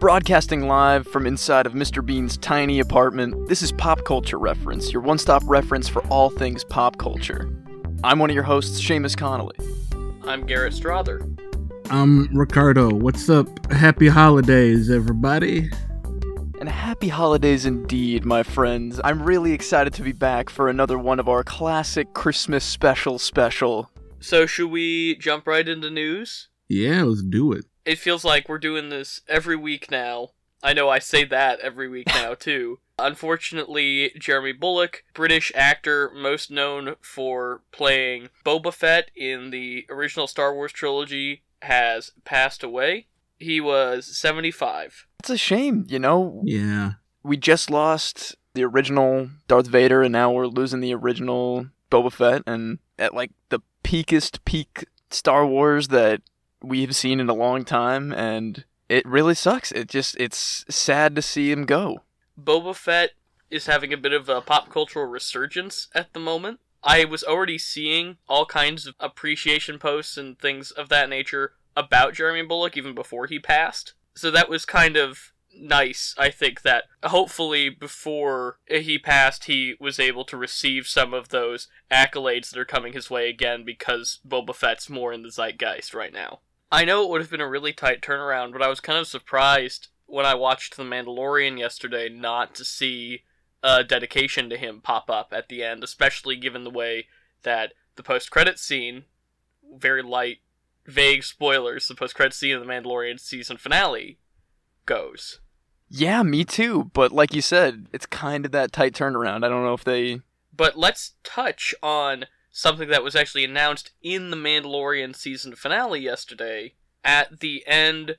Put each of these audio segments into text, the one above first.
Broadcasting live from inside of Mr. Bean's tiny apartment, this is Pop Culture Reference, your one stop reference for all things pop culture. I'm one of your hosts, Seamus Connolly. I'm Garrett Strother. I'm Ricardo. What's up? Happy holidays, everybody. And happy holidays indeed, my friends. I'm really excited to be back for another one of our classic Christmas special special. So, should we jump right into news? Yeah, let's do it. It feels like we're doing this every week now. I know I say that every week now, too. Unfortunately, Jeremy Bulloch, British actor most known for playing Boba Fett in the original Star Wars trilogy, has passed away. He was 75. It's a shame, you know? Yeah. We just lost the original Darth Vader, and now we're losing the original Boba Fett, and at like the peakest peak Star Wars that we've seen in a long time, and it really sucks. It just, it's sad to see him go. Boba Fett is having a bit of a pop cultural resurgence at the moment. I was already seeing all kinds of appreciation posts and things of that nature about Jeremy Bulloch even before he passed. So that was kind of nice, I think, that hopefully before he passed, he was able to receive some of those accolades that are coming his way again because Boba Fett's more in the zeitgeist right now. I know it would have been a really tight turnaround, but I was kind of surprised when I watched The Mandalorian yesterday not to see a dedication to him pop up at the end, especially given the way that the post credit scene, very light, vague spoilers, the post credit scene of The Mandalorian season finale goes. Yeah, me too. But like you said, it's kind of that tight turnaround. I don't know if they. But let's touch on something that was actually announced in the Mandalorian season finale yesterday. At the end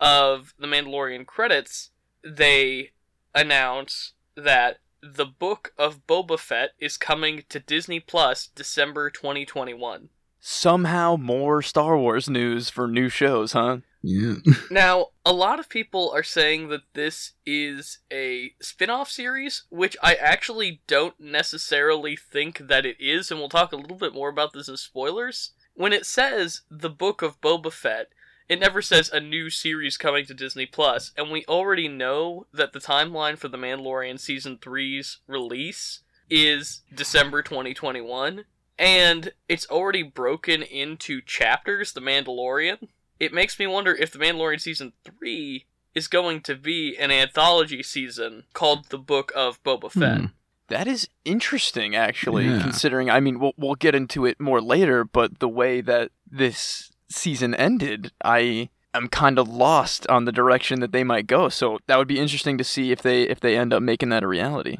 of the Mandalorian credits, they announce that the Book of Boba Fett is coming to Disney Plus December 2021. Somehow more Star Wars news for new shows, huh? Yeah. Now, a lot of people are saying that this is a spin off series, which I actually don't necessarily think that it is, and we'll talk a little bit more about this in spoilers. When it says the Book of Boba Fett, it never says a new series coming to Disney Plus, and we already know that the timeline for The Mandalorian Season 3's release is December 2021, and it's already broken into chapters, The Mandalorian. It makes me wonder if The Mandalorian Season 3 is going to be an anthology season called The Book of Boba Fett. Hmm. That is interesting, actually, Yeah. considering. I mean, we'll, we'll get into it more later, but the way that this season ended, I am kind of lost on the direction that they might go. So that would be interesting to see if they if they end up making that a reality.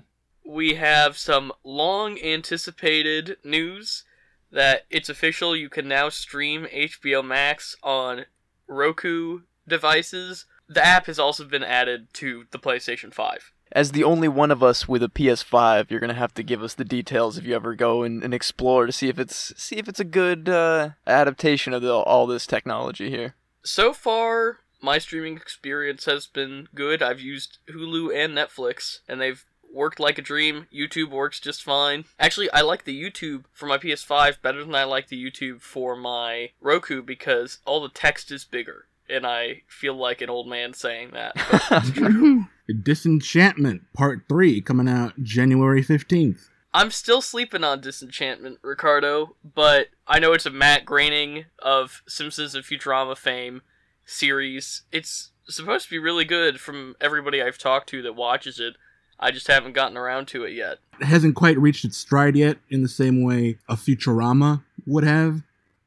We have some long anticipated news that it's official you can now stream HBO Max on Roku devices. The app has also been added to the PlayStation 5. As the only one of us with a PS5, you're gonna have to give us the details if you ever go and, and explore to see if it's see if it's a good uh, adaptation of the, all this technology here. So far, my streaming experience has been good. I've used Hulu and Netflix, and they've worked like a dream. YouTube works just fine. Actually, I like the YouTube for my PS5 better than I like the YouTube for my Roku because all the text is bigger. And I feel like an old man saying that. It's true. Disenchantment Part 3 coming out January 15th. I'm still sleeping on Disenchantment, Ricardo, but I know it's a Matt Groening of Simpsons and Futurama fame series. It's supposed to be really good from everybody I've talked to that watches it. I just haven't gotten around to it yet. It hasn't quite reached its stride yet in the same way a Futurama would have.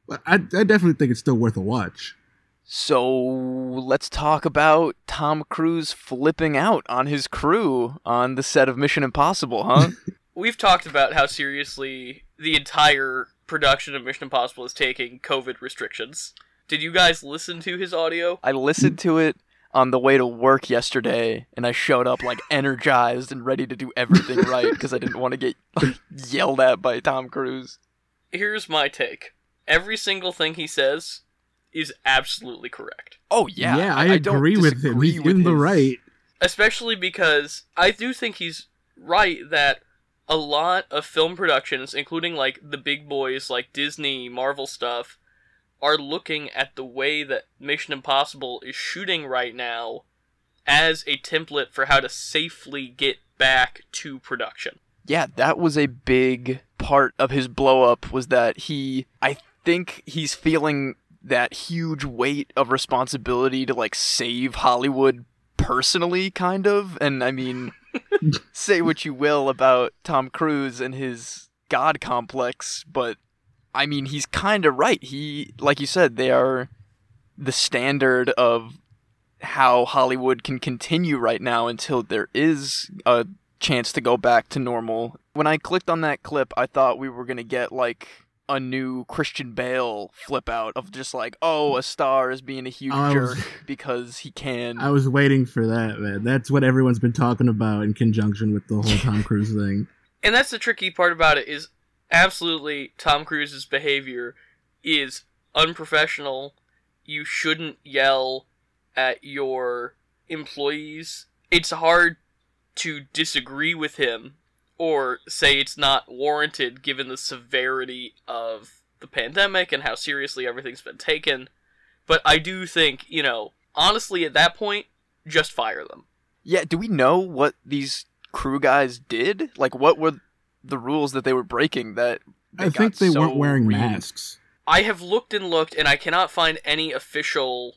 But I, I definitely think it's still worth a watch. So let's talk about Tom Cruise flipping out on his crew on the set of Mission Impossible, huh? We've talked about how seriously the entire production of Mission Impossible is taking COVID restrictions. Did you guys listen to his audio? I listened to it on the way to work yesterday, and I showed up like energized and ready to do everything right because I didn't want to get yelled at by Tom Cruise. Here's my take. Every single thing he says is absolutely correct. Oh yeah, Yeah, I, don't agree with him. He's with in the right. especially because I do think he's right that a lot of film productions, including like the big boys like Disney, Marvel stuff, are looking at the way that Mission Impossible is shooting right now as a template for how to safely get back to production. Yeah, that was a big part of his blow up was that he I think he's feeling that huge weight of responsibility to like save Hollywood personally kind of and I mean say what you will about Tom Cruise and his god complex, but I mean he's kind of right. He like you said they are the standard of how Hollywood can continue right now until there is a chance to go back to normal. When I clicked on that clip, I thought we were going to get like a new Christian Bale flip out of just like, oh, a star is being a huge was- jerk because he can. I was waiting for that, man. That's what everyone's been talking about in conjunction with the whole Tom Cruise thing. And that's the tricky part about it is absolutely Tom Cruise's behavior is unprofessional. You shouldn't yell at your employees. It's hard to disagree with him or say it's not warranted given the severity of the pandemic and how seriously everything's been taken. But I do think, you know, honestly at that point, just fire them. yeah, do we know what these crew guys did? Like, what were the rules that they were breaking that they I think they so weren't wearing re- masks. I have looked and looked, and I cannot find any official,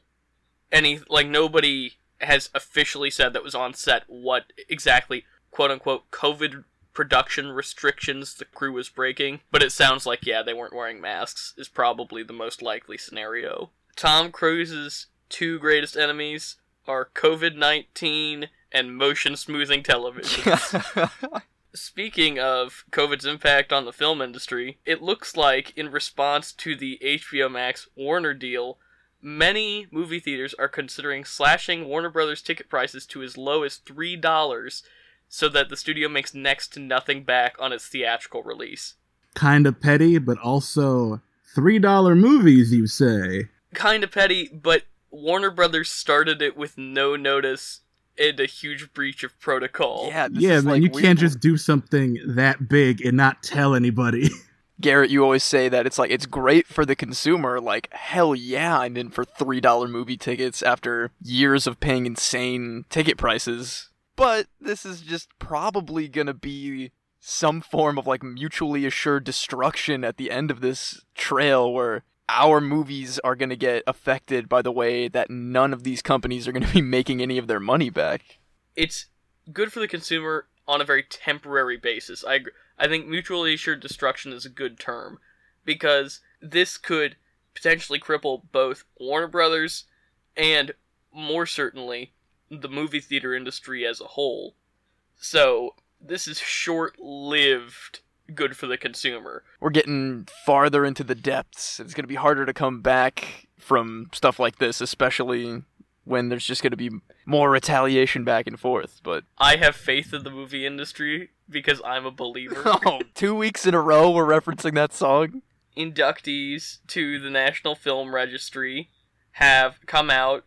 any like nobody has officially said that was on set what exactly quote unquote COVID production restrictions the crew was breaking. But it sounds like yeah, they weren't wearing masks is probably the most likely scenario. Tom Cruise's two greatest enemies are COVID nineteen and motion smoothing television. Speaking of COVID's impact on the film industry, it looks like in response to the HBO Max Warner deal, many movie theaters are considering slashing Warner Brothers ticket prices to as low as $3 so that the studio makes next to nothing back on its theatrical release. Kind of petty, but also $3 movies, you say. Kind of petty, but Warner Brothers started it with no notice and a huge breach of protocol. yeah, this yeah, is man, like you we- can't just do something that big and not tell anybody. Garrett, you always say that it's like it's great for the consumer. Like, hell yeah, I'm in for three dollar movie tickets after years of paying insane ticket prices. But this is just probably gonna be some form of like mutually assured destruction at the end of this trail where our movies are gonna get affected by the way that none of these companies are gonna be making any of their money back. it's good for the consumer on a very temporary basis. I. I think mutually assured destruction is a good term because this could potentially cripple both Warner Brothers and more certainly the movie theater industry as a whole. So, this is short-lived good for the consumer. we're getting farther into the depths. It's going to be harder to come back from stuff like this, especially when there's just going to be more retaliation back and forth. But I have faith in the movie industry because I'm a believer. oh, two weeks in a row we're referencing that song. inductees to the National Film Registry have come out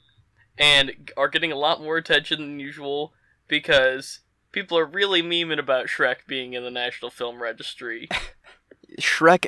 and are getting a lot more attention than usual because people are really memeing about Shrek being in the National Film Registry. Shrek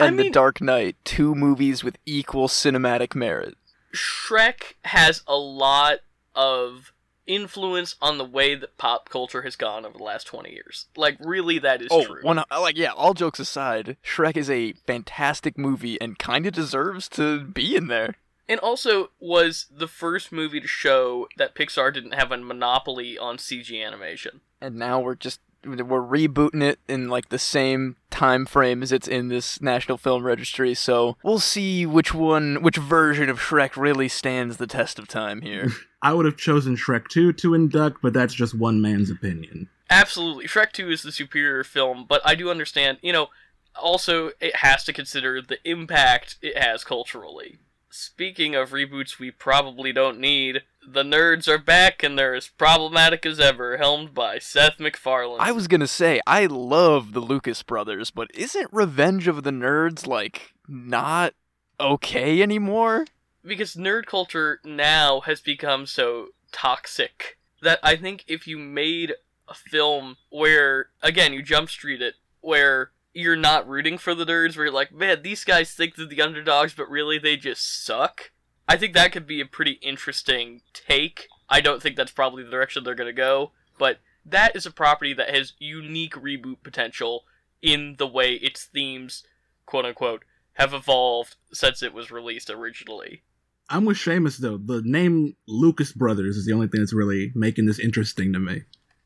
I and The Dark Knight, two movies with equal cinematic merit. Shrek has a lot of influence on the way that pop culture has gone over the last 20 years. Like, really, that is Oh, true. one uh, like yeah. All jokes aside, Shrek is a fantastic movie and kind of deserves to be in there. And also was the first movie to show that Pixar didn't have a monopoly on CG animation. and now we're just we're rebooting it in like the same time frame as it's in this National Film Registry. So we'll see which one, which version of Shrek really stands the test of time here. I would have chosen Shrek 2 to induct, but that's just one man's opinion. Absolutely. Shrek 2 is the superior film, but I do understand, you know, also it has to consider the impact it has culturally. Speaking of reboots we probably don't need, the nerds are back and they're as problematic as ever, helmed by Seth MacFarlane. I was gonna say I love the Lucas brothers, but isn't Revenge of the Nerds like not okay anymore? because nerd culture now has become so toxic that I think if you made a film where again you jump street it where you're not rooting for the nerds where you're like man these guys think they're the underdogs but really they just suck I think that could be a pretty interesting take I don't think that's probably the direction they're going to go, but that is a property that has unique reboot potential in the way its themes, quote unquote, have evolved since it was released originally. I'm with Seamus though. The name Lucas Brothers is the only thing that's really making this interesting to me.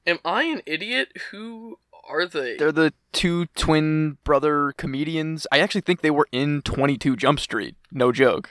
Am I an idiot? Who are they? They're the two twin brother comedians. I actually think they were in 22 Jump Street. No joke.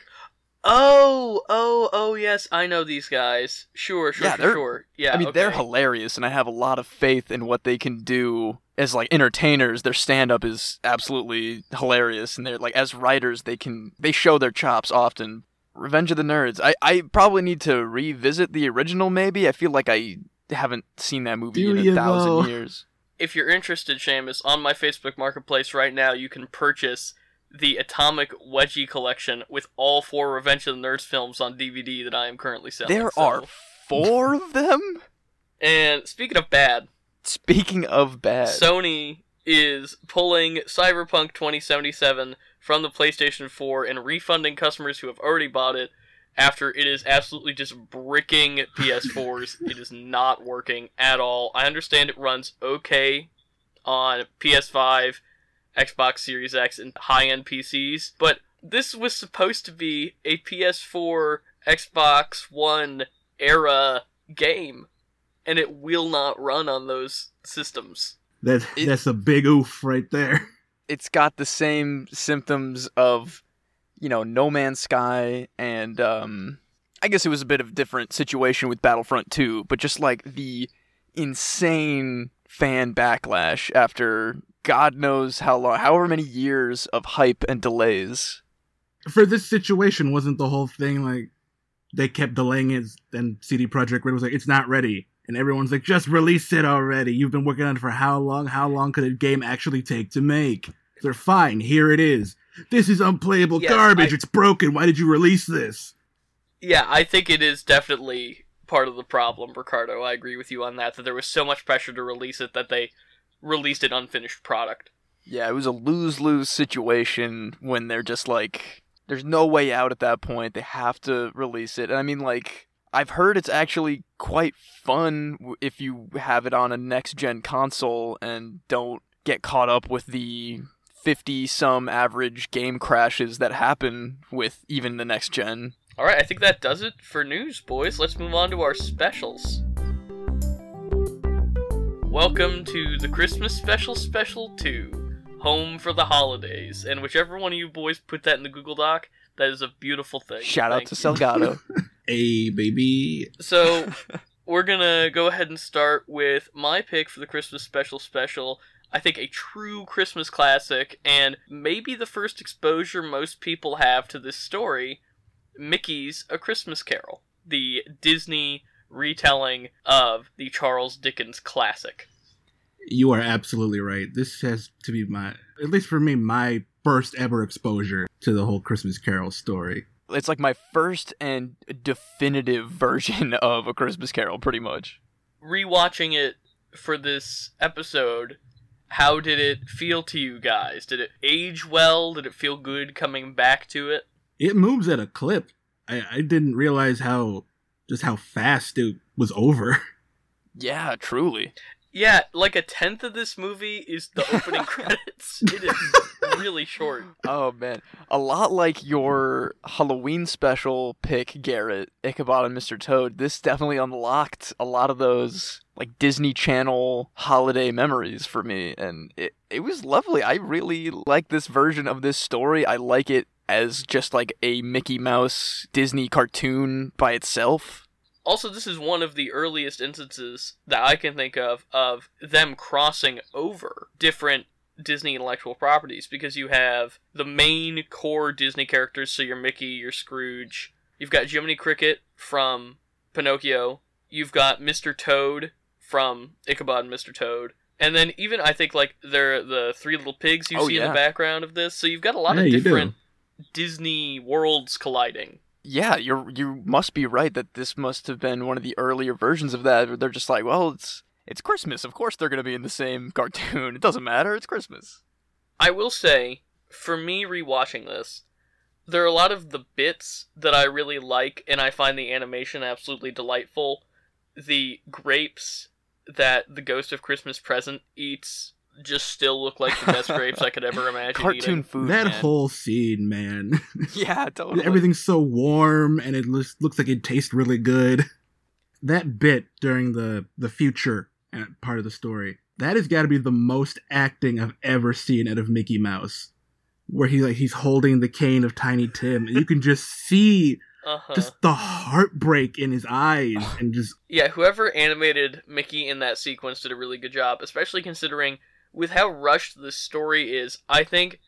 Oh, oh, oh, yes, I know these guys. Sure, sure, Yeah, sure, sure. Yeah, I mean, they're hilarious, and I have a lot of faith in what they can do as like entertainers. Their stand up is absolutely hilarious, and they're like as writers, they can they show their chops often. Revenge of the Nerds. I I probably need to revisit the original. Maybe I feel like I haven't seen that movie Do in a thousand though? years. If you're interested, Seamus, on my Facebook Marketplace right now, you can purchase the Atomic Wedgie collection with all four Revenge of the Nerds films on DVD that I am currently selling. There so- are four of them. And speaking of bad, Speaking of bad, Sony is pulling Cyberpunk 2077 from the PlayStation 4 and refunding customers who have already bought it after it is absolutely just bricking PS4s. it is not working at all. I understand it runs okay on PS5, Xbox Series X, and high end PCs, but this was supposed to be a PS4, Xbox One era game, and it will not run on those systems. That It- that's a big oof right there. it's got the same symptoms of, you know, No Man's Sky and um I guess it was a bit of a different situation with Battlefront 2, but just like the insane fan backlash after God knows how long, however many years of hype and delays. For this situation, wasn't the whole thing like they kept delaying it, and CD Projekt Red was like, "It's not ready," and everyone's like, "Just release it already! You've been working on it for how long? How long could a game actually take to make?" They're fine. Here it is. This is unplayable Yes, garbage. I- It's broken. Why did you release this? Yeah, I think it is definitely part of the problem, Ricardo. I agree with you on that. That there was so much pressure to release it that they released an unfinished product. Yeah, it was a lose-lose situation when they're just like there's no way out at that point. They have to release it. And I mean like I've heard it's actually quite fun if you have it on a next gen console and don't get caught up with the 50 some average game crashes that happen with even the next gen. All right, I think that does it for news, boys. Let's move on to our specials. Welcome to the Christmas Special Special 2, Home for the Holidays. And whichever one of you boys put that in the Google Doc, that is a beautiful thing. Shout out to you. Salgado. Hey, baby. So, we're gonna go ahead and start with my pick for the Christmas Special Special. I think a true Christmas classic, and maybe the first exposure most people have to this story Mickey's A Christmas Carol, the Disney retelling of the Charles Dickens classic. You are absolutely right. This has to be my, at least for me, my first ever exposure to the whole Christmas Carol story. it's like my first and definitive version of a Christmas Carol pretty much. Rewatching it for this episode, how did it feel to you guys? Did it age well? Did it feel good coming back to it? It moves at a clip. I, I didn't realize how, just how fast it was over. Yeah, truly. Yeah, like a tenth of this movie is the opening credits. It is really short. Oh man, a lot like your Halloween special pick, Garrett Ichabod and Mr. Toad. This definitely unlocked a lot of those like Disney Channel holiday memories for me, and it it was lovely. I really like this version of this story. I like it as just like a Mickey Mouse Disney cartoon by itself. Also, this is one of the earliest instances that I can think of of them crossing over different Disney intellectual properties because you have the main core Disney characters, so your Mickey, your Scrooge. You've got Jiminy Cricket from Pinocchio. You've got Mr. Toad from Ichabod and Mr. Toad. And then even I think like they're the three little pigs you Oh, see in the background of this. So you've got a lot Yeah, of different Disney worlds colliding. Yeah, you're you must be right that this must have been one of the earlier versions of that. They're just like, well, it's it's Christmas. Of course, they're gonna be in the same cartoon. It doesn't matter. It's Christmas. I will say, for me rewatching this, There are a lot of the bits that I really like, and I find the animation absolutely delightful. The grapes that the Ghost of Christmas Present eats just still look like the best grapes I could ever imagine Cartoon eating. food. that man. whole scene, man. Yeah, totally. Everything's so warm and it looks, looks like it tastes really good. That bit during the the future uh, part of the story, that has got to be the most acting I've ever seen out of Mickey Mouse. Where he like he's holding the cane of Tiny Tim, and you can just see Uh-huh. just the heartbreak in his eyes, and just Yeah, whoever animated Mickey in that sequence did a really good job, especially considering with how rushed the story is. I think,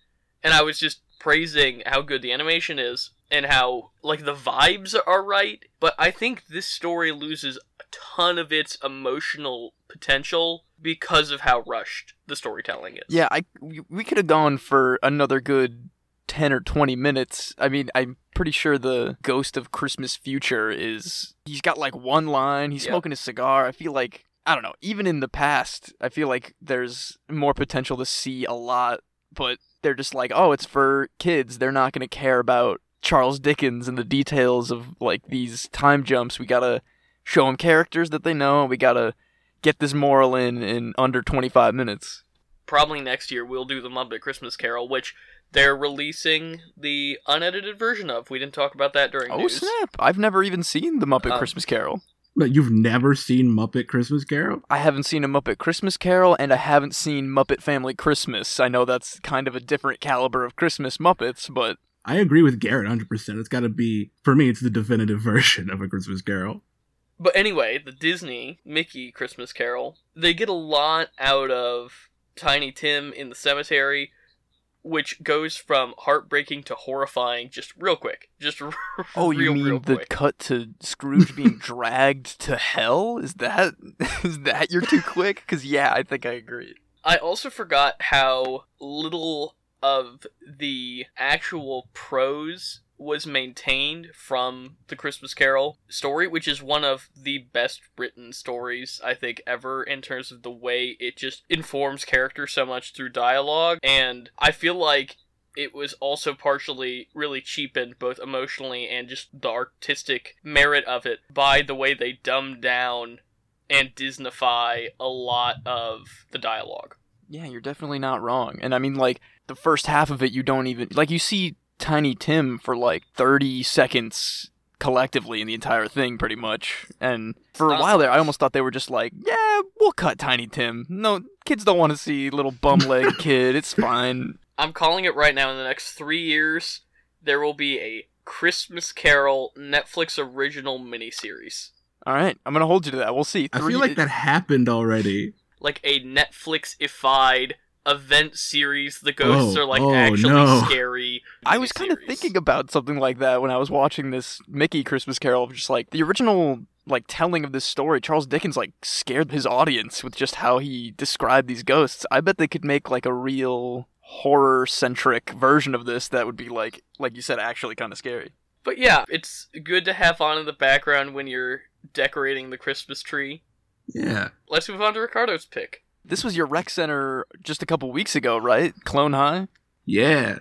and I was just praising how good the animation is and how like the vibes are right, but I think this story loses a ton of its emotional potential because of how rushed the storytelling is. Yeah, I we- could have gone for another good 10 or 20 minutes. I mean, I'm pretty sure the Ghost of Christmas Future is he's got like one line, he's Yeah. smoking a cigar. I feel like I don't know, even in the past, I feel like there's more potential to see a lot, but they're just like, "Oh, it's for kids. They're not going to care about Charles Dickens and the details of like these time jumps. We got to show them characters that they know. We got to get this moral in in under 25 minutes." Probably next year we'll do the Muppet Christmas Carol, which they're releasing the unedited version of. We didn't talk about that during Oh news. snap! I've never even seen the Muppet Um, Christmas Carol. No, you've never seen Muppet Christmas Carol. I haven't seen a Muppet Christmas Carol, and I haven't seen Muppet Family Christmas. I know that's kind of a different caliber of Christmas Muppets, but I agree with Garrett 100%. It's got to be, for me, it's the definitive version of A Christmas Carol. But anyway, the Disney Mickey Christmas Carol, they get a lot out of Tiny Tim in the cemetery, which goes from heartbreaking to horrifying just real quick. Just r- oh, real, you mean the quick. cut to Scrooge being dragged to hell? Is that is that you're too quick? Because yeah, I think I agree. I also forgot how little of the actual prose was maintained from the Christmas Carol story, which is one of the best written stories I think ever in terms of the way it just informs characters so much through dialogue. And I feel like it was also partially really cheapened both emotionally and just the artistic merit of it by the way they dumbed down and Disneyfy a lot of the dialogue. Yeah, you're definitely not wrong. And I mean, like the first half of it, you don't even like you see Tiny Tim for like 30 seconds collectively in the entire thing, pretty much. And for a while there, I almost thought they were just like, yeah, we'll cut Tiny Tim. No, kids don't want to see little bum leg kid. It's fine. I'm calling it right now. In the next three years, there will be a Christmas Carol Netflix original miniseries, All right, I'm gonna hold you to that. We'll see. I feel like that happened already. like a Netflix-ified event series. The oh, ghosts Oh, are like oh, actually no. scary. I was kind of thinking about something like that when I was watching this Mickey Christmas Carol. Just like the original, like telling of this story, Charles Dickens like scared his audience with just how he described these ghosts. I bet they could make like a real horror centric version of this that would be like, like you said, actually kind of scary. But yeah, it's good to have on in the background when you're decorating the Christmas tree. Yeah. Let's move on to Ricardo's pick. This was your rec center just a couple weeks ago, right? Clone High. Yeah.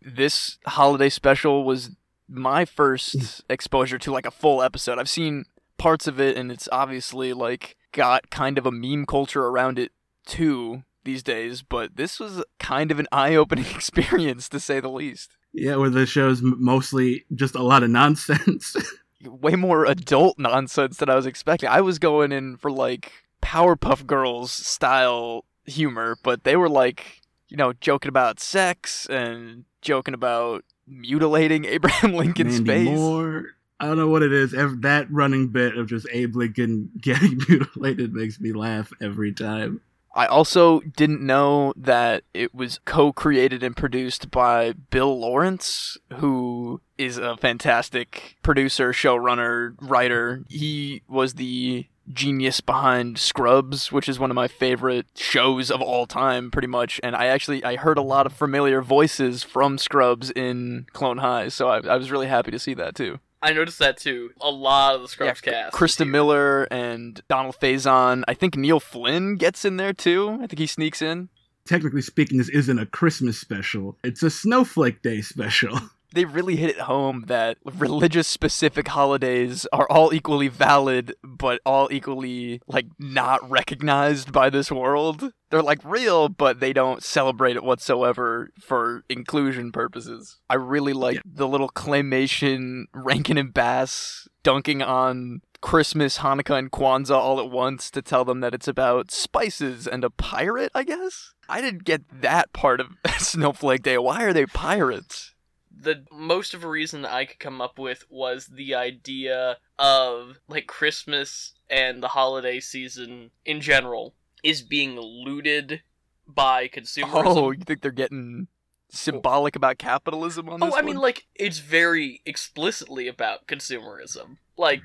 this holiday special was my first hmm. exposure to like a full episode. I've seen parts of it and it's obviously like got kind of a meme culture around it too these days, but this was kind of an eye-opening experience to say the least. Yeah, where the show's mostly just a lot of nonsense. Way more adult nonsense than I was expecting. I was going in for like Powerpuff Girls style humor, but they were like, you know, joking about sex and joking about mutilating Abraham Lincoln's Mandy face. Moore. I don't know what it is. That running bit of just Abe Lincoln getting mutilated makes me laugh every time. I also didn't know that it was co-created and produced by Bill Lawrence, who is a fantastic producer, showrunner, writer. He was the genius behind Scrubs, which is one of my favorite shows of all time, pretty much. And I actually I heard a lot of familiar voices from Scrubs in Clone High, so I, I was really happy to see that too. I noticed that too. A lot of the Scrubs cast. is Christa here. Miller and Donald Faison. I think Neil Flynn gets in there too. I think he sneaks in. Technically speaking, this isn't a Christmas special. It's a Snowflake Day special. they really hit it home that religious specific holidays are all equally valid but all equally like not recognized by this world they're like real but they don't celebrate it whatsoever for inclusion purposes i really like Yeah. the little claymation rankin and bass dunking on Christmas, Hanukkah, and Kwanzaa all at once to tell them that it's about spices and a pirate, I guess? I didn't get that part of Snowflake Day. Why are they pirates? The most of a reason that I could come up with was the idea of like Christmas and the holiday season in general is being looted by consumerism. Oh, you think they're getting symbolic about capitalism on this Oh, I mean, like it's very explicitly about consumerism. Like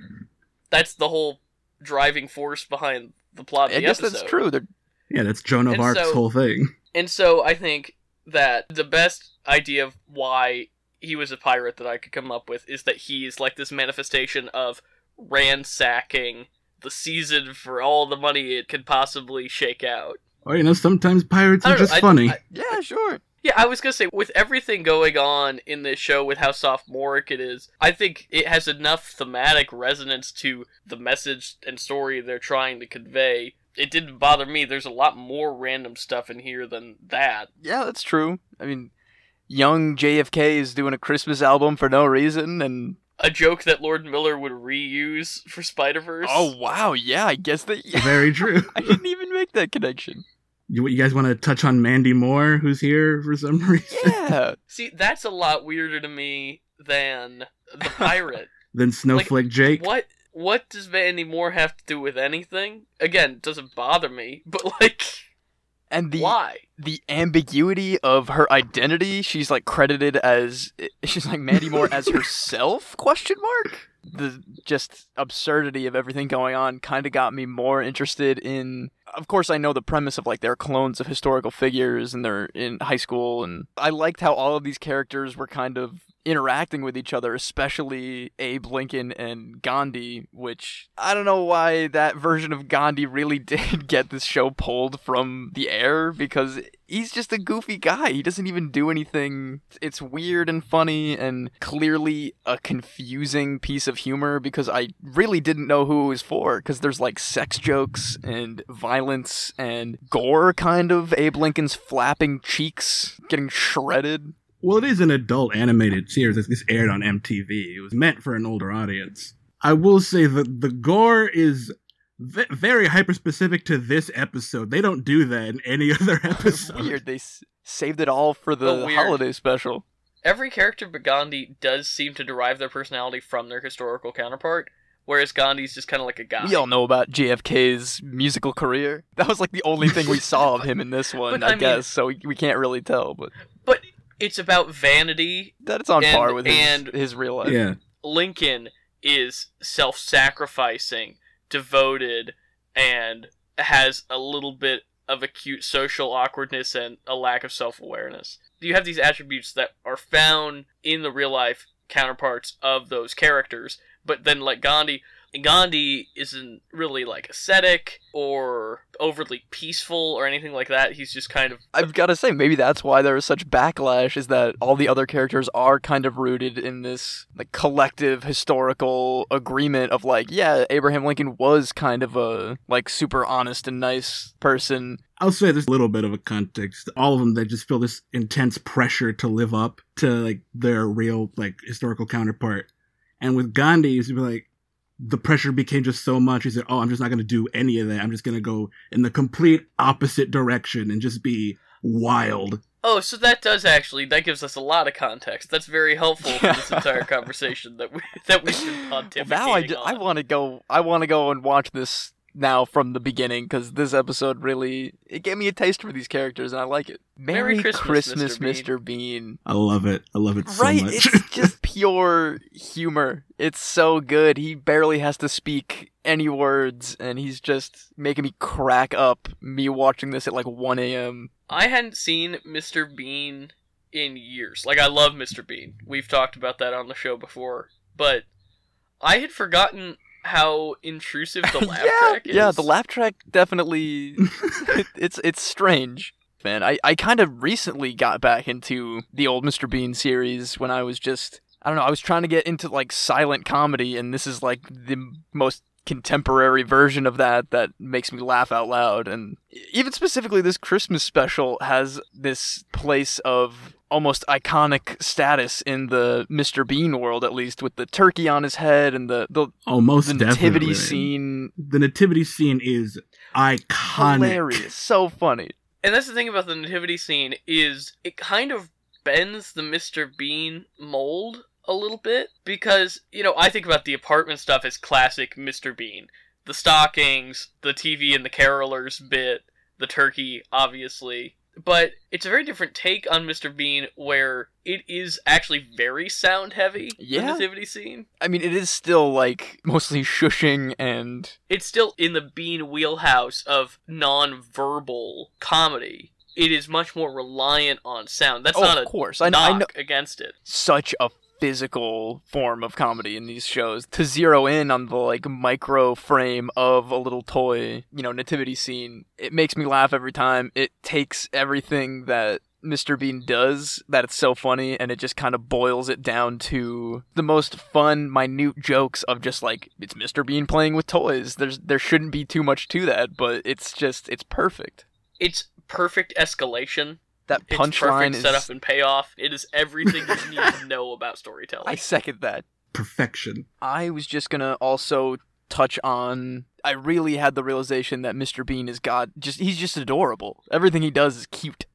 that's the whole driving force behind the plot of I the guess episode. that's true. They're Yeah, that's Joan of And Arc's so- whole thing. And so I think that the best idea of why he was a pirate that I could come up with is that he is like this manifestation of ransacking the season for all the money it could possibly shake out. Or you know, sometimes pirates are don't know, just I- funny. I- yeah, sure. Yeah, I was gonna say, with everything going on in this show, with how sophomoric it is, I think it has enough thematic resonance to the message and story they're trying to convey. It didn't bother me. There's a lot more random stuff in here than that. Yeah, that's true. I mean, young JFK is doing a Christmas album for no reason, and A joke that Lord Miller would reuse for Spider Verse. oh wow, yeah, I guess that. Yeah, Very true. I didn't even make that connection. You, you guys want to touch on Mandy Moore, who's here for some reason? Yeah, see, that's a lot weirder to me than the pirate. Then Snowflake Jake. what? What does Mandy Moore have to do with anything? Again, doesn't bother me, but like, and the why? the ambiguity of her identity. She's like credited as she's like Mandy Moore as herself? Question mark. The just absurdity of everything going on kind of got me more interested in. Of course, I know the premise of like they're clones of historical figures and they're in high school, and I liked how all of these characters were kind of interacting with each other, especially Abe Lincoln and Gandhi, which I don't know why that version of Gandhi really did get this show pulled from the air because he's just a goofy guy. He doesn't even do anything. It's weird and funny and clearly a confusing piece of humor because I really didn't know who it was for because there's like sex jokes and violence and gore kind of. Abe Lincoln's flapping cheeks getting shredded. Well, it is an adult animated series. This aired on MTV. It was meant for an older audience. I will say that the gore is ve- very hyper specific to this episode. They don't do that in any other episode. Weird. They s- saved it all for the Oh, holiday special. Every character but Gandhi does seem to derive their personality from their historical counterpart, whereas Gandhi's just kind of like a guy. We all know about JFK's musical career. That was like the only thing we saw of him in this one, But, I, I mean- guess. So we, we can't really tell, but But it's about vanity. that it's on And- par with his, and- his real life. yeah. Lincoln is self sacrificing, devoted, and has a little bit of acute social awkwardness and a lack of self awareness. You have these attributes that are found in the real life counterparts of those characters, but then, like Gandhi, Gandhi isn't really like ascetic or overly peaceful or anything like that. He's just kind of I've got to say, maybe that's why there is such backlash. Is that all the other characters are kind of rooted in this like collective historical agreement of like, yeah, Abraham Lincoln was kind of a like super honest and nice person. I'll say there's a little bit of a context. All of them, they just feel this intense pressure to live up to like their real like historical counterpart. And with Gandhi, it's like the pressure became just so much. He said, "Oh, I'm just not going to do any of that. I'm just going to go in the complete opposite direction and just be wild." Oh, so that does actually that gives us a lot of context. That's very helpful for this entire conversation that we that we've been Well, now I, d- I on. want to go. I want to go and watch this now from the beginning because this episode really it gave me a taste for these characters and I like it. Merry Christmas, Mr. Bean. Mr. Bean. I love it. I love it so much. right, much. it's just pure humor. It's so good. He barely has to speak any words, and he's just making me crack up. Me watching this at like 1 a.m. I hadn't seen Mr. Bean in years. Like I love Mr. Bean. We've talked about that on the show before, but I had forgotten how intrusive the laugh yeah, track is. yeah. The laugh track definitely. it, it's it's strange. fan. I, I kind of recently got back into the old Mr. Bean series when I was just I don't know, I was trying to get into like silent comedy and this is like the most contemporary version of that that makes me laugh out loud and even specifically this Christmas special has this place of almost iconic status in the Mr. Bean world at least with the turkey on his head and the the, Oh, most the definitely. nativity scene The nativity scene is iconic. hilarious so funny And that's the thing about the nativity scene is it kind of bends the Mr. Bean mold a little bit because you know I think about the apartment stuff as classic Mr. Bean, the stockings, the TV and the carolers bit, the turkey, obviously. But it's a very different take on Mr. Bean where it is actually very sound heavy. Yeah. The nativity scene. I mean, it is still like mostly shushing and It's still in the Bean wheelhouse of non-verbal comedy. It is much more reliant on sound. That's oh, not of a course, I, I knock know against it. such a physical form of comedy in these shows to zero in on the like micro frame of a little toy, you know, nativity scene. It makes me laugh every time. It takes everything that Mr. Bean does that it's so funny and it just kind of boils it down to the most fun minute jokes of just like it's Mr. Bean playing with toys. There's there shouldn't be too much to that, but it's just it's perfect. It's perfect escalation. That It's punchline perfect is setup and payoff. It is everything you need to know about storytelling. I second that. Perfection. I was just gonna also touch on. I really had the realization that Mr. Bean is God. Just he's just adorable. Everything he does is cute.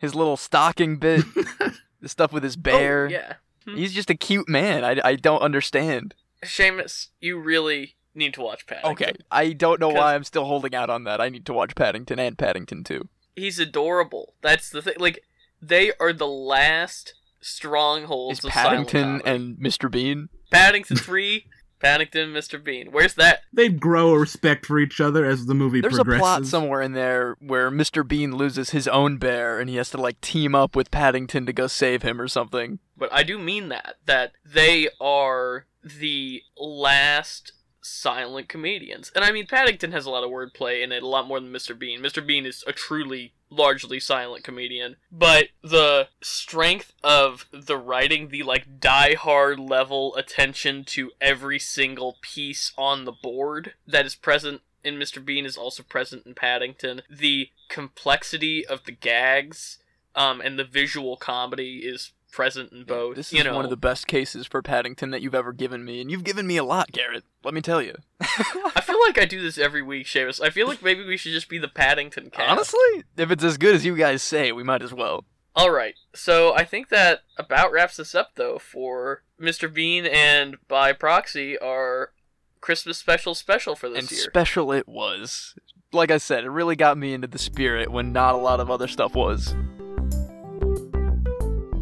His little stocking bit, the stuff with his oh, bear. Oh, yeah. Hmm. He's just a cute man. I, I don't understand. Seamus, you really need to watch Paddington. Okay, I don't know why I'm still holding out on that. I need to watch Paddington and Paddington too. He's adorable. That's the thing. Like, they are the last strongholds Is of Paddington and Mr. Bean? Paddington 3, Paddington, Mr. Bean. Where's that? They grow a respect for each other as the movie There's progresses. a plot somewhere in there where Mr. Bean loses his own bear and he has to like team up with Paddington to go save him or something. But I do mean that. That they are the last silent comedians. And I mean, Paddington has a lot of wordplay in it, a lot more than Mr. Bean. Mr. Bean is a truly, largely silent comedian. But the strength of the writing, the like die-hard level attention to every single piece on the board that is present in Mr. Bean is also present in Paddington. The complexity of the gags um, and the visual comedy is present in both. This you is know, one of the best cases for Paddington that you've ever given me, and you've given me a lot, Garrett. Let me tell you. I feel like I do this every week, Seamus. I feel like maybe we should just be the Paddington cast. Honestly, if it's as good as you guys say, we might as well. All right. So I think that about wraps this up, though, for Mr. Bean and by proxy our Christmas special special for this and year. special it was. Like I said, it really got me into the spirit when not a lot of other stuff was.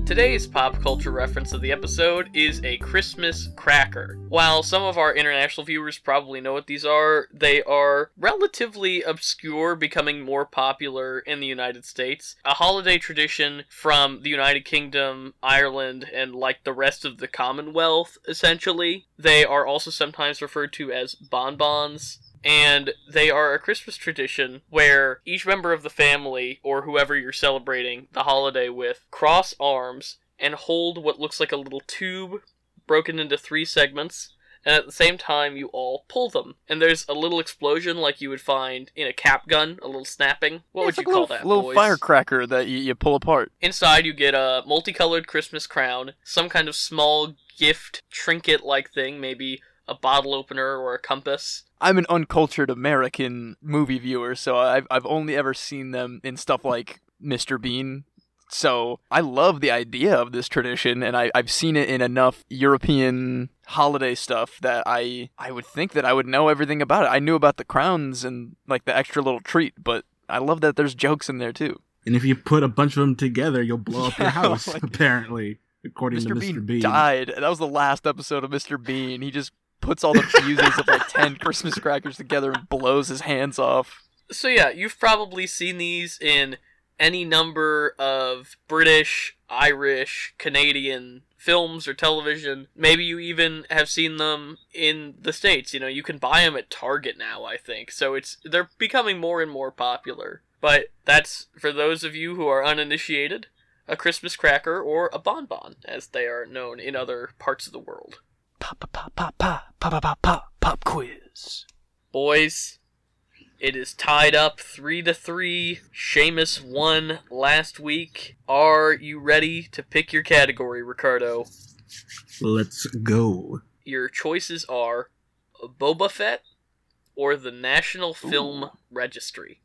Today's pop culture reference of the episode is a Christmas cracker. While some of our international viewers probably know what these are, they are relatively obscure, becoming more popular in the United States. A holiday tradition from the United Kingdom, Ireland, and like the rest of the Commonwealth, essentially. They are also sometimes referred to as bonbons and they are a Christmas tradition where each member of the family or whoever you're celebrating the holiday with cross arms and hold what looks like a little tube broken into three segments. And at the same time, you all pull them. And there's a little explosion like you would find in a cap gun, a little snapping. What Yeah, would you like call little, that? Little boys? firecracker that you, you pull apart. Inside, you get a multicolored Christmas crown, some kind of small gift trinket like thing, maybe a bottle opener or a compass. I'm an uncultured American movie viewer, so I've I've only ever seen them in stuff like Mr. Bean. So I love the idea of this tradition, and I, I've seen it in enough European holiday stuff that I I would think that I would know everything about it. I knew about the crowns and like the extra little treat, but I love that there's jokes in there too. And if you put a bunch of them together, you'll blow up your house, like- apparently, according Mr. to Mr. Bean, Bean. died. That was the last episode of Mr. Bean. He just puts all the fuses of like ten Christmas crackers together and blows his hands off. So yeah, you've probably seen these in any number of British, Irish, Canadian films or television. Maybe you even have seen them in the states. You know, you can buy them at Target now, I think. So it's they're becoming more and more popular. But that's for those of you who are uninitiated, a Christmas cracker or a bonbon, as they are known in other parts of the world. Pop, pop, pop, pop, pop, pop, pop, pop, pop quiz. Boys, it is tied up three to three. Seamus won last week. Are you ready to pick your category, Ricardo? Let's go. Your choices are Boba Fett or the National Film Registry.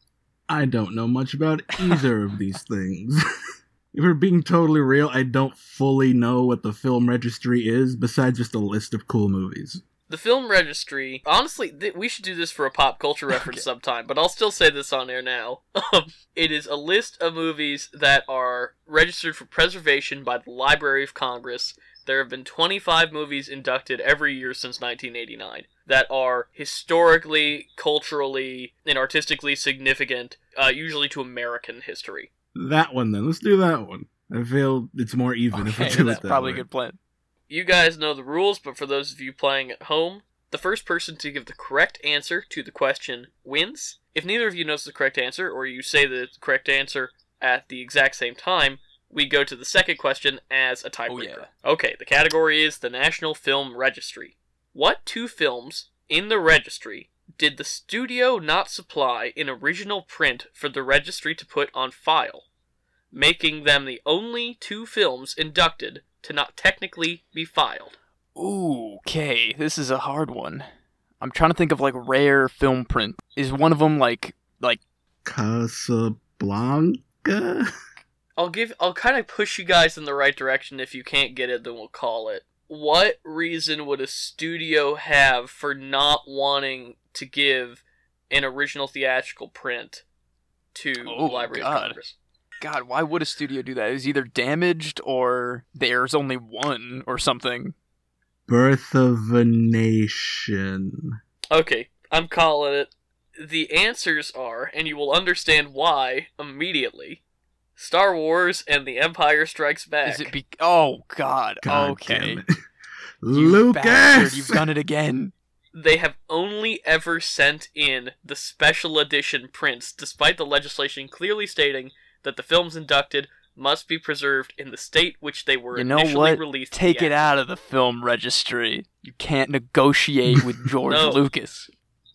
I don't know much about either of these things. if we're being totally real, I don't fully know what the film registry is, besides just a list of cool movies. The Film Registry, honestly, th- we should do this for a pop culture reference Okay. sometime, but I'll still say this on air now. Um, it is a list of movies that are registered for preservation by the Library of Congress. There have been 25 movies inducted every year since 1989 that are historically, culturally, and artistically significant, uh, usually to American history. That one then. Let's do that one. I feel it's more even if we Okay, do that's it that probably a good plan. You guys know the rules, but for those of you playing at home, the first person to give the correct answer to the question wins. If neither of you knows the correct answer, or you say the correct answer at the exact same time, we go to the second question as a oh, tiebreaker. Okay, the category is the National Film Registry. What two films in the registry did the studio not supply an original print for the registry to put on file, making them the only two films inducted to not technically be filed? Ooh, okay, this is a hard one. I'm trying to think of like rare film print. Is one of them like like Casablanca? I'll give I'll kind of push you guys in the right direction if you can't get it then we'll call it. What reason would a studio have for not wanting to give an original theatrical print to Oh, the Library God. of Congress? God? Why would a studio do that? It's either damaged or there's only one or something. Birth of a Nation. Okay, I'm calling it. The answers are, and you will understand why immediately. Star Wars and The Empire Strikes Back. Is it be? Oh God. God okay. damn it. You bastard, Lucas! you've done it again. they have only ever sent in the special edition prints, despite the legislation clearly stating that the films inducted must be preserved in the state which they were You know initially what? released. Take it out of the film registry. You can't negotiate with George No. Lucas.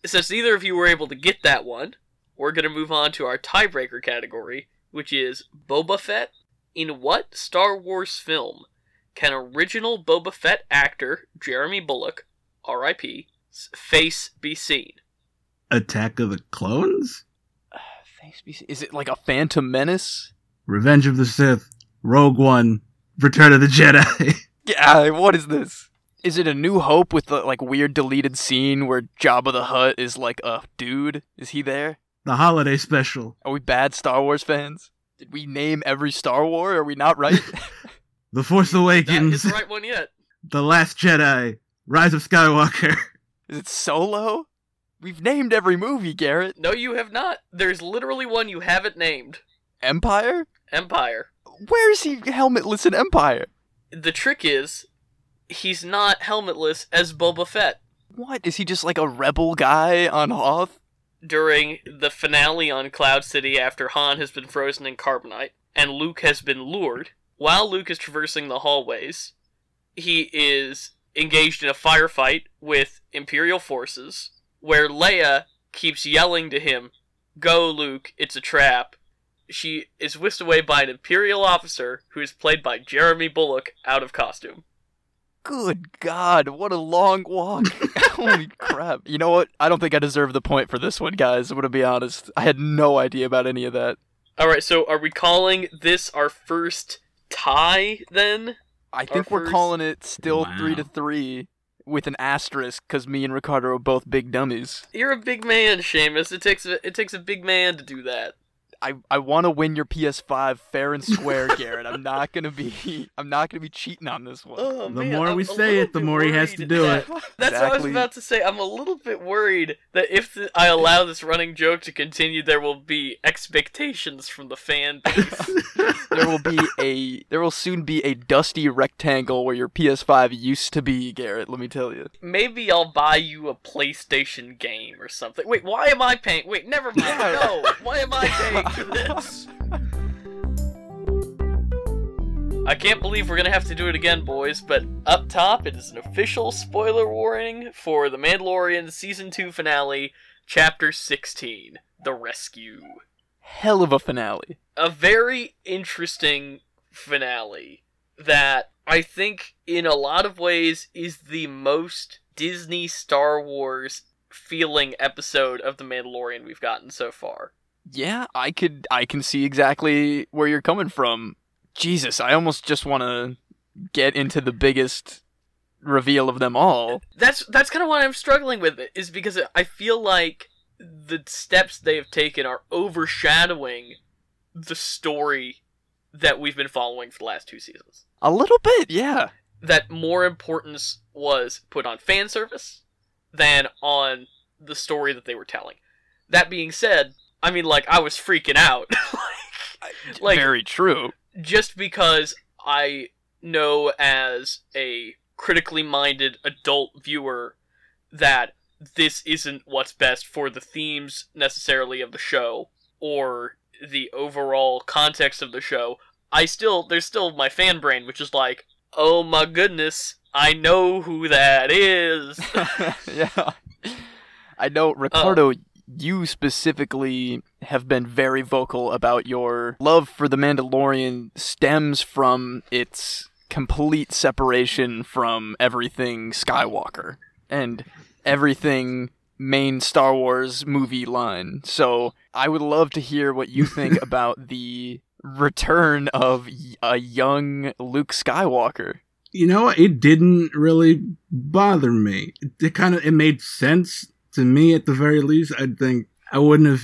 Since neither of you were able to get that one, we're going to move on to our tiebreaker category, which is Boba Fett. In what Star Wars film can original Boba Fett actor Jeremy Bulloch, R.I.P., face be seen? Attack of the Clones? Thanks be- seen. Is it like a Phantom Menace? Revenge of the Sith. Rogue One. Return of the Jedi. Yeah, what is this? Is it a New Hope with the like weird deleted scene where Jabba the Hutt is like a dude? Is he there? The holiday special. Are we bad Star Wars fans? Did we name every Star War? Are we not right? The Force Awakens. is the right one yet. The Last Jedi. Rise of Skywalker. is it Solo? We've named every movie, Garrett. No, you have not. There's literally one you haven't named. Empire? Empire. Where's he helmetless in Empire? The trick is, he's not helmetless as Boba Fett. What? Is he just like a rebel guy on Hoth? During the finale on Cloud City after Han has been frozen in carbonite and Luke has been lured, while Luke is traversing the hallways, he is engaged in a firefight with Imperial forces where Leia keeps yelling to him, Go, Luke, it's a trap. She is whisked away by an Imperial officer who is played by Jeremy Bulloch out of costume. Good God, what a long walk. Holy crap. You know what? I don't think I deserve the point for this one, guys. I'm going to be honest. I had no idea about any of that. Alright, so are we calling this our first tie then? I think we're first- calling it still Wow. 3 to 3 with an asterisk because me and Ricardo are both big dummies. You're a big man, Seamus. It takes a, it takes a big man to do that. I, I want to win your PS5 fair and square, Garrett. I'm not gonna be I'm not gonna be cheating on this one. Oh, The man, more I'm we say it, the bit more he has to do that- it. That's what I was about to say. I'm a little bit worried that if the, I allow this running joke to continue, there will be expectations from the fan base. There will be a there will soon be a dusty rectangle where your PS5 used to be, Garrett. Let me tell you. Maybe I'll buy you a PlayStation game or something. Wait, why am I paying? Wait, never mind. No, why am I paying for this. I can't believe we're gonna have to do it again, boys, but up top it is an official spoiler warning for The Mandalorian Season 2 finale, Chapter 16 The Rescue. Hell of a finale. A very interesting finale that I think, in a lot of ways, is the most Disney Star Wars feeling episode of The Mandalorian we've gotten so far. Yeah, I could I can see exactly where you're coming from. Jesus, I almost just want to get into the biggest reveal of them all. That's that's kind of what I'm struggling with is because I feel like the steps they have taken are overshadowing the story that we've been following for the last two seasons. A little bit, yeah. That more importance was put on fan service than on the story that they were telling. That being said, I mean, like, I was freaking out. like, like, Very true. just because I know as a critically minded adult viewer that this isn't what's best for the themes necessarily of the show or the overall context of the show. I still there's still my fan brain which is like, "Oh my goodness, I know who that is." yeah. I know, uh, Ricardo, you specifically have been very vocal about your love for The Mandalorian stems from its complete separation from everything Skywalker and everything main Star Wars movie line. So I would love to hear what you think about the return of a young Luke Skywalker. You know, it didn't really bother me. It, it kind of it made sense to me at the very least. I think I wouldn't have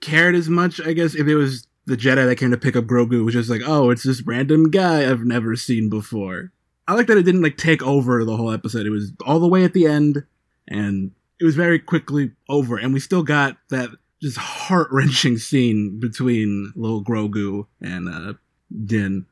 cared as much, I guess, if it was the Jedi that came to pick up Grogu was just like, oh, it's this random guy I've never seen before. I like that it didn't like take over the whole episode. It was all the way at the end, and it was very quickly over, and we still got that just heart wrenching scene between little Grogu and uh, Din.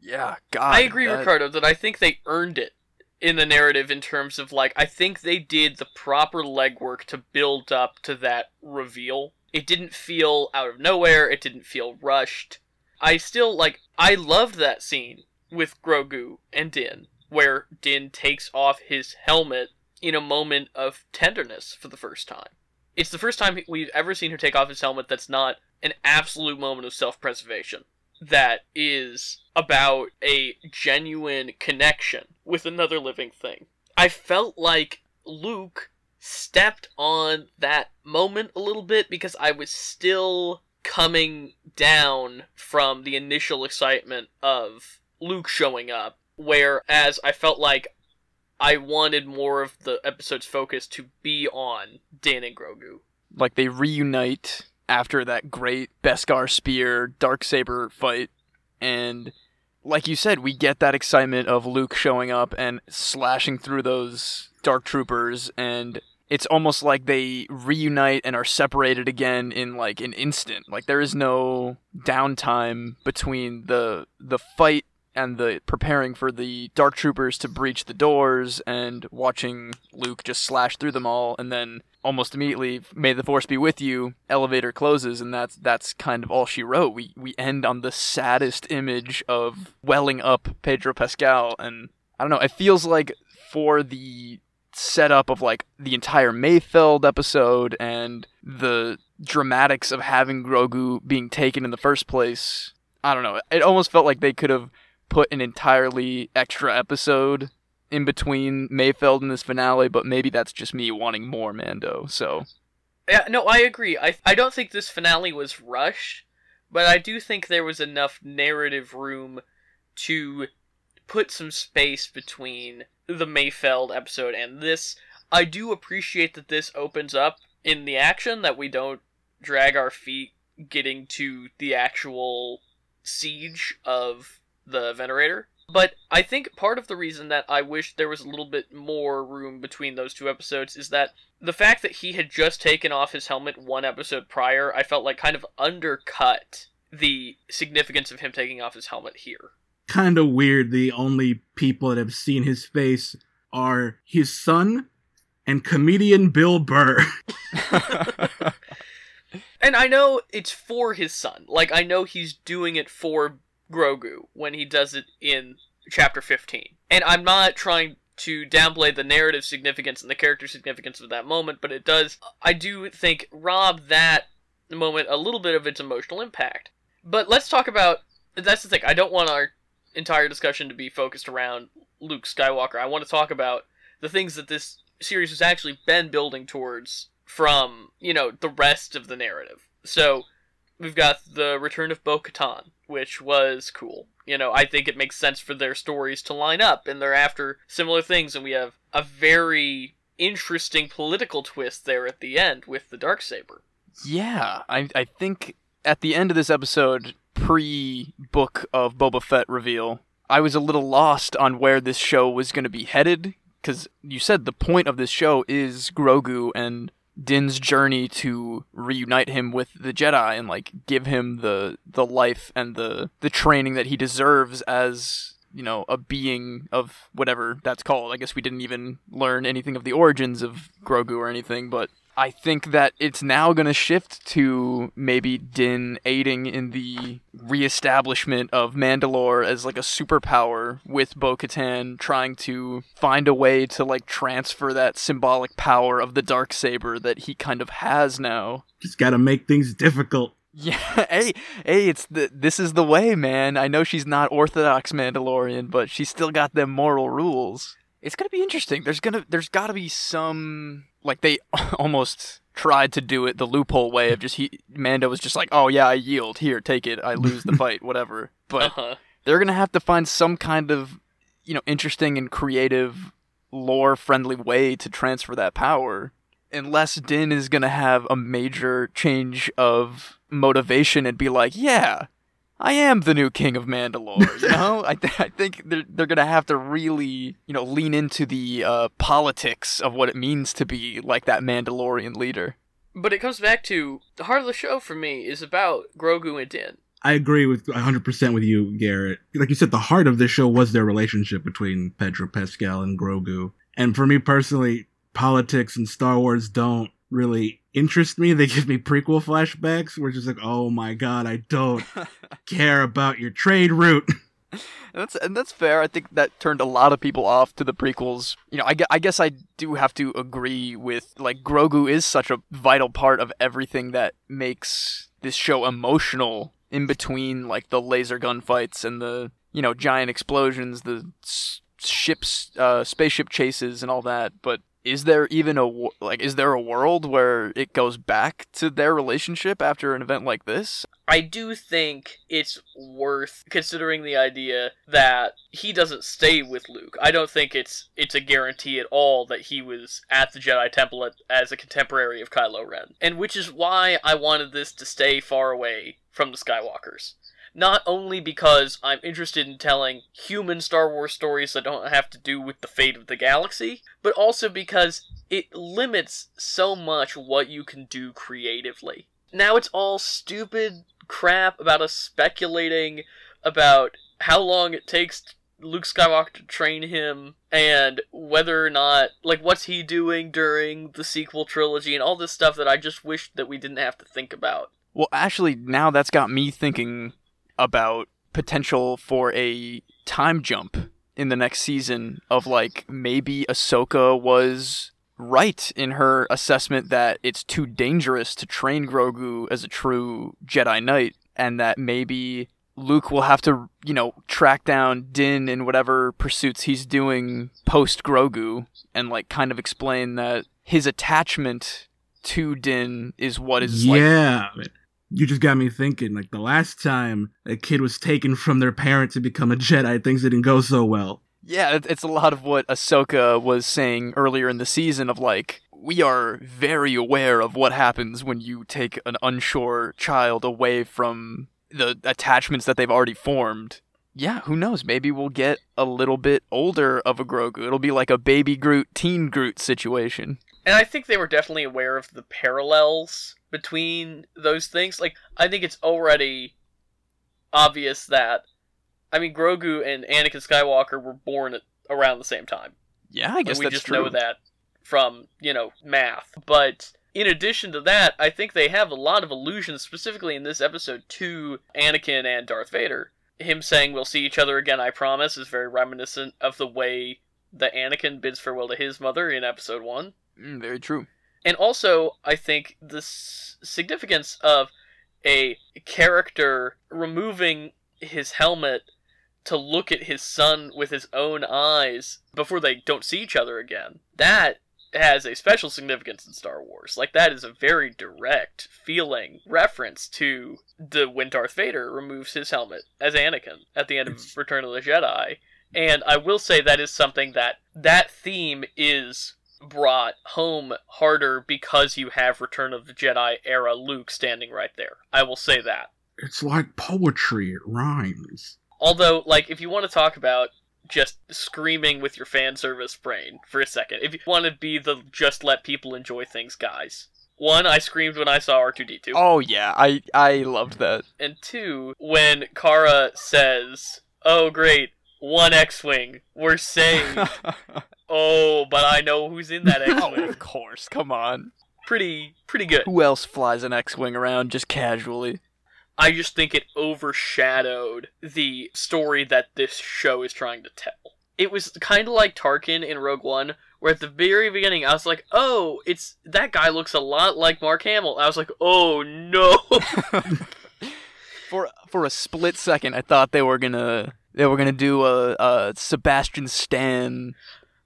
Yeah, God. I agree, that- Ricardo, that I think they earned it in the narrative in terms of like I think they did the proper legwork to build up to that reveal. It didn't feel out of nowhere, it didn't feel rushed. I still like I loved that scene with Grogu and Din where Din takes off his helmet in a moment of tenderness for the first time. It's the first time we've ever seen her take off his helmet that's not an absolute moment of self-preservation that is about a genuine connection with another living thing. I felt like Luke stepped on that moment a little bit because I was still coming down from the initial excitement of Luke showing up, whereas I felt like I wanted more of the episode's focus to be on Dan and Grogu. like they reunite after that great Beskar spear dark saber fight. And like you said we get that excitement of Luke showing up and slashing through those dark troopers. And it's almost like they reunite and are separated again in like an instant. Like there is no downtime between the the fight and the preparing for the dark troopers to breach the doors and watching Luke just slash through them all and then almost immediately may the force be with you. Elevator closes and that's that's kind of all she wrote. We we end on the saddest image of welling up Pedro Pascal and I don't know it feels like for the setup of like the entire Mayfeld episode and the dramatics of having Grogu being taken in the first place I don't know. It almost felt like they could have put an entirely extra episode in between Mayfeld and this finale, but maybe that's just me wanting more Mando. So Yeah, no, I agree. I I don't think this finale was rushed, but I do think there was enough narrative room to put some space between the Mayfeld episode and this. I do appreciate that this opens up in the action that we don't drag our feet getting to the actual siege of the Venerator. But I think part of the reason that I wish there was a little bit more room between those two episodes is that the fact that he had just taken off his helmet one episode prior, I felt like kind of undercut the significance of him taking off his helmet here. Kind of weird. The only people that have seen his face are his son and comedian Bill Burr. And I know it's for his son. Like I know he's doing it for Grogu when he does it in chapter 15. And I'm not trying to downplay the narrative significance and the character significance of that moment, but it does I do think rob that moment a little bit of its emotional impact. But let's talk about that's the thing. I don't want our entire discussion to be focused around Luke Skywalker. I want to talk about the things that this series has actually been building towards from, you know, the rest of the narrative. So, we've got the return of Bo Katan, which was cool. You know, I think it makes sense for their stories to line up, and they're after similar things, and we have a very interesting political twist there at the end with the dark saber. Yeah, I I think at the end of this episode, pre book of Boba Fett reveal, I was a little lost on where this show was going to be headed because you said the point of this show is Grogu and Din's journey to reunite him with the Jedi and like give him the the life and the the training that he deserves as you know a being of whatever that's called. I guess we didn't even learn anything of the origins of Grogu or anything, but I think that it's now going to shift to maybe Din aiding in the reestablishment of Mandalore as like a superpower with Bo Katan trying to find a way to like transfer that symbolic power of the dark saber that he kind of has now. Just got to make things difficult. Yeah, hey, hey, it's the this is the way, man. I know she's not orthodox Mandalorian, but she's still got them moral rules. It's gonna be interesting. There's gonna there's gotta be some like they almost tried to do it the loophole way of just he Mando was just like, "Oh yeah, I yield. Here, take it. I lose the fight, whatever." But Uh-huh. they're going to have to find some kind of, you know, interesting and creative lore-friendly way to transfer that power. Unless Din is going to have a major change of motivation and be like, "Yeah, I am the new king of Mandalore. You know, I, th- I think they're they're gonna have to really, you know, lean into the uh, politics of what it means to be like that Mandalorian leader. But it comes back to the heart of the show for me is about Grogu and Din. I agree with 100% with you, Garrett. Like you said, the heart of this show was their relationship between Pedro Pascal and Grogu. And for me personally, politics and Star Wars don't really interest me. They give me prequel flashbacks where it's just like, oh my god, I don't care about your trade route. And that's and that's fair. I think that turned a lot of people off to the prequels. You know, I, I guess I do have to agree with like Grogu is such a vital part of everything that makes this show emotional. In between like the laser gun fights and the you know giant explosions, the s- ships, uh, spaceship chases, and all that. But is there even a like is there a world where it goes back to their relationship after an event like this? I do think it's worth considering the idea that he doesn't stay with Luke. I don't think it's it's a guarantee at all that he was at the Jedi Temple at, as a contemporary of Kylo Ren. And which is why I wanted this to stay far away from the Skywalkers. Not only because I'm interested in telling human Star Wars stories that don't have to do with the fate of the galaxy, but also because it limits so much what you can do creatively. Now it's all stupid crap about us speculating about how long it takes Luke Skywalker to train him and whether or not like what's he doing during the sequel trilogy and all this stuff that I just wish that we didn't have to think about. Well, actually, now that's got me thinking about potential for a time jump in the next season of like maybe Ahsoka was right in her assessment that it's too dangerous to train Grogu as a true Jedi Knight and that maybe Luke will have to, you know, track down Din in whatever pursuits he's doing post Grogu and like kind of explain that his attachment to Din is what is like yeah. You just got me thinking, like the last time a kid was taken from their parent to become a Jedi, things didn't go so well. Yeah, it's a lot of what Ahsoka was saying earlier in the season of like, we are very aware of what happens when you take an unsure child away from the attachments that they've already formed. Yeah, who knows? Maybe we'll get a little bit older of a Grogu. It'll be like a baby Groot, teen Groot situation. And I think they were definitely aware of the parallels between those things. Like, I think it's already obvious that, I mean, Grogu and Anakin Skywalker were born at around the same time. Yeah, I Like, guess we just true. know that from, you know, math. But in addition to that, I think they have a lot of allusions, specifically in this episode, to Anakin and Darth Vader. Him saying we'll see each other again, I promise, is very reminiscent of the way that Anakin bids farewell to his mother in episode 1. Mm, very true. And also, I think the s- significance of a character removing his helmet to look at his son with his own eyes before they don't see each other again. That has a special significance in Star Wars. Like that is a very direct feeling reference to the when Darth Vader removes his helmet as Anakin at the end of Return of the Jedi. And I will say that is something that that theme is brought home harder because you have Return of the Jedi era Luke standing right there. I will say that. It's like poetry. It rhymes. Although, like, if you want to talk about just screaming with your fan service brain for a second, if you want to be the just let people enjoy things guys. One, I screamed when I saw R2D2. Oh yeah, I I loved that. And two, when Cara says, Oh, great, one X Wing, we're saved. Oh, but I know who's in that X oh, Wing. of course. Come on. Pretty, pretty good. Who else flies an X-wing around just casually? I just think it overshadowed the story that this show is trying to tell. It was kind of like Tarkin in Rogue One, where at the very beginning I was like, "Oh, it's that guy looks a lot like Mark Hamill." I was like, "Oh no!" for for a split second, I thought they were gonna they were gonna do a, a Sebastian Stan,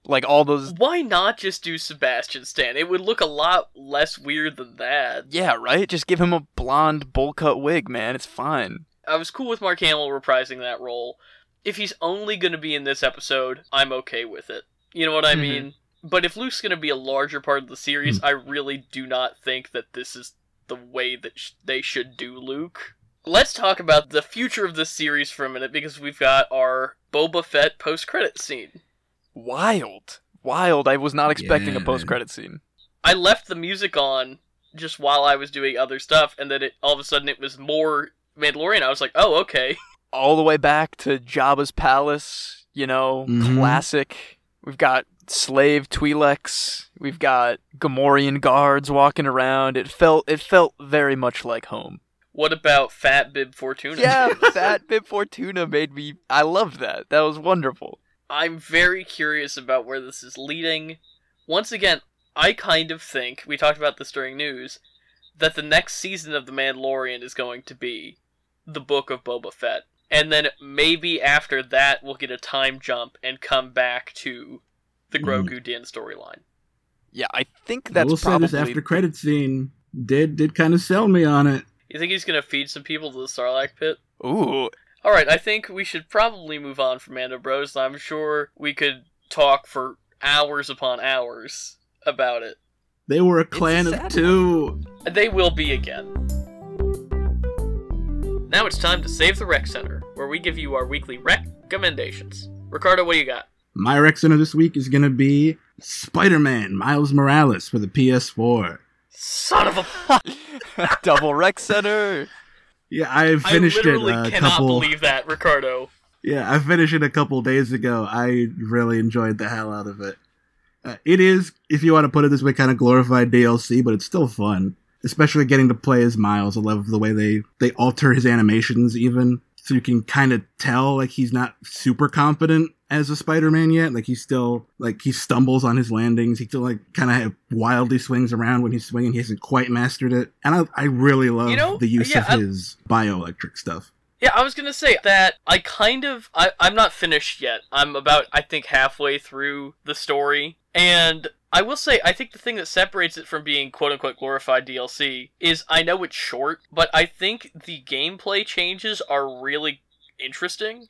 like all those. Why not just do Sebastian Stan? It would look a lot less weird than that. Yeah, right. Just give him a blonde bowl cut wig, man. It's fine. I was cool with Mark Hamill reprising that role. If he's only going to be in this episode, I'm okay with it. You know what I Mhm. mean? But if Luke's going to be a larger part of the series, I really do not think that this is the way that sh- they should do Luke. Let's talk about the future of this series for a minute because we've got our Boba Fett post-credit scene. Wild, wild. I was not expecting Yeah, a post credit scene. I left the music on just while I was doing other stuff, and then it all of a sudden it was more Mandalorian. I was like, oh, okay. All the way back to Jabba's palace. You know, Mhm. classic. We've got slave Twi'leks. We've got Gamorrean guards walking around. It felt it felt very much like home. What about Fat Bib Fortuna? Yeah, Fat Bib Fortuna made me. I loved that. That was wonderful. I'm very curious about where this is leading. Once again, I kind of think, we talked about this during news, that the next season of The Mandalorian is going to be the book of Boba Fett. And then maybe after that, we'll get a time jump and come back to the Mm. Grogu Din storyline. Yeah, I think I that's will say probably this after credit scene did did kind of sell me on it. You think he's going to feed some people to the Sarlacc pit? Ooh, Alright, I think we should probably move on from Mando Bros. I'm sure we could talk for hours upon hours about it. They were a clan of sad. two. They will be again. Now it's time to Save the Rec Center, where we give you our weekly recommendations. Ricardo, what do you got? My rec center this week is gonna be Spider-Man Miles Morales for the PS4. Son of a. double rec center. Yeah, I I finished it literally a cannot couple. believe that, Ricardo. Yeah, I finished it a couple days ago. I really enjoyed the hell out of it. Uh, it is, if you want to put it this way, kind of glorified DLC, but it's still fun. Especially getting to play as Miles. I love the way they they alter his animations, even so you can kind of tell like he's not super competent as a Spider-Man yet. Like he's still like he stumbles on his landings. He still like kind of wildly swings around when he's swinging. He hasn't quite mastered it, and I I really love You know, the use yeah, of I- his bioelectric stuff. Yeah, I was gonna say that I kind of I, I'm not finished yet. I'm about I think halfway through the story. And I will say I think the thing that separates it from being quote unquote glorified DLC is I know it's short, but I think the gameplay changes are really interesting.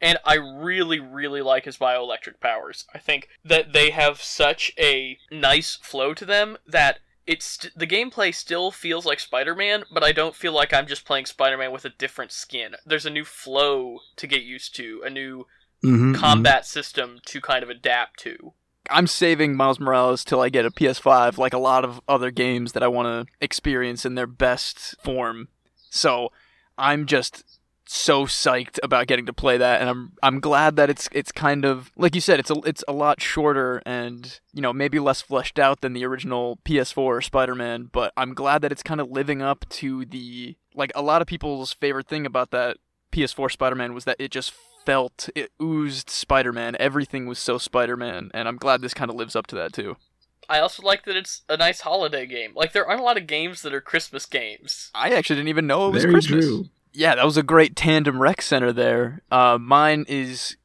And I really, really like his bioelectric powers. I think that they have such a nice flow to them that it's the gameplay still feels like Spider-Man, but I don't feel like I'm just playing Spider-Man with a different skin. There's a new flow to get used to, a new Mhm, combat system to kind of adapt to. I'm saving Miles Morales till I get a PS5, like a lot of other games that I want to experience in their best form. So I'm just so psyched about getting to play that and I'm I'm glad that it's it's kind of like you said it's a it's a lot shorter and you know maybe less fleshed out than the original PS4 Spider-Man but I'm glad that it's kind of living up to the like a lot of people's favorite thing about that PS4 Spider-Man was that it just felt it oozed Spider-Man everything was so Spider-Man and I'm glad this kind of lives up to that too. I also like that it's a nice holiday game. Like there aren't a lot of games that are Christmas games. I actually didn't even know it was Very Christmas. true. Yeah, that was a great tandem rec center there. Uh, mine is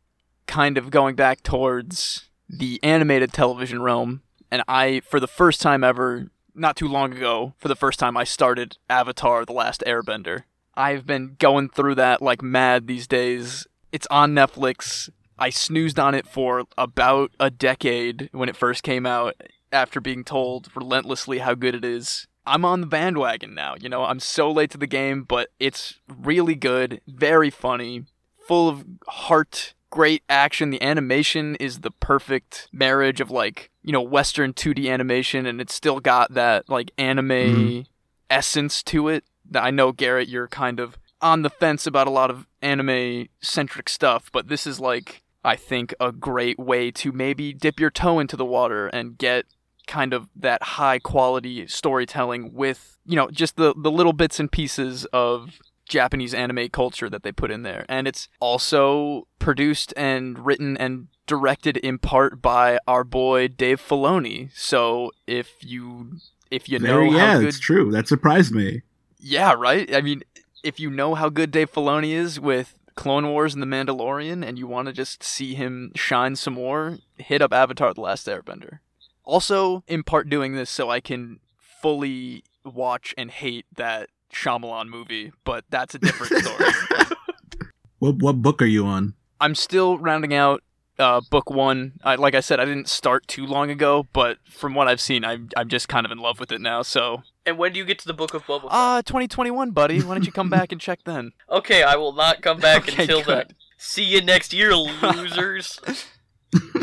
kind of going back towards the animated television realm, and I, for the first time ever, not too long ago, for the first time, I started Avatar: The Last Airbender. I've been going through that like mad these days. It's on Netflix. I snoozed on it for about a decade when it first came out, after being told relentlessly how good it is. I'm on the bandwagon now. You know, I'm so late to the game, but it's really good, very funny, full of heart, great action. The animation is the perfect marriage of like, you know, Western 2D animation, and it's still got that like anime Mhm. essence to it. I know, Garrett, you're kind of on the fence about a lot of anime centric stuff, but this is like, I think, a great way to maybe dip your toe into the water and get kind of that high quality storytelling with you know just the the little bits and pieces of Japanese anime culture that they put in there and it's also produced and written and directed in part by our boy Dave Filoni so if you if you know Very, how yeah, good it's true. That surprised me. yeah right I mean if you know how good Dave Filoni is with Clone Wars and The Mandalorian and you want to just see him shine some more hit up Avatar The Last Airbender also in part doing this so I can fully watch and hate that Shyamalan movie, but that's a different story. What what book are you on? I'm still rounding out uh, book one. I, like I said, I didn't start too long ago, but from what I've seen, I'm I'm just kind of in love with it now. So, And when do you get to the Book of Boba Fett? uh 2021, buddy. Why don't you come back and check then? okay, I will not come back Okay, until good. then. See you next year, losers.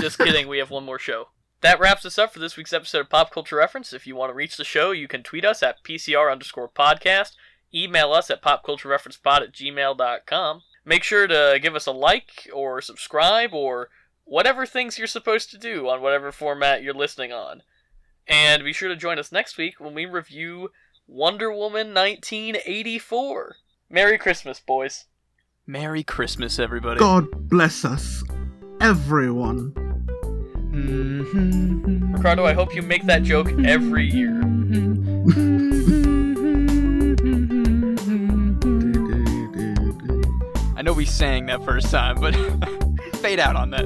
Just kidding, we have one more show. That wraps us up for this week's episode of Pop Culture Reference. If you want to reach the show, you can tweet us at PCR underscore podcast, email us at popculturereferencepod at gmail.com. Make sure to give us a like or subscribe or whatever things you're supposed to do on whatever format you're listening on. And be sure to join us next week when we review Wonder Woman 1984. Merry Christmas, boys. Merry Christmas, everybody. God bless us, everyone. Mhm. Ricardo, I hope you make that joke every year. I know we sang that first time, but fade out on that.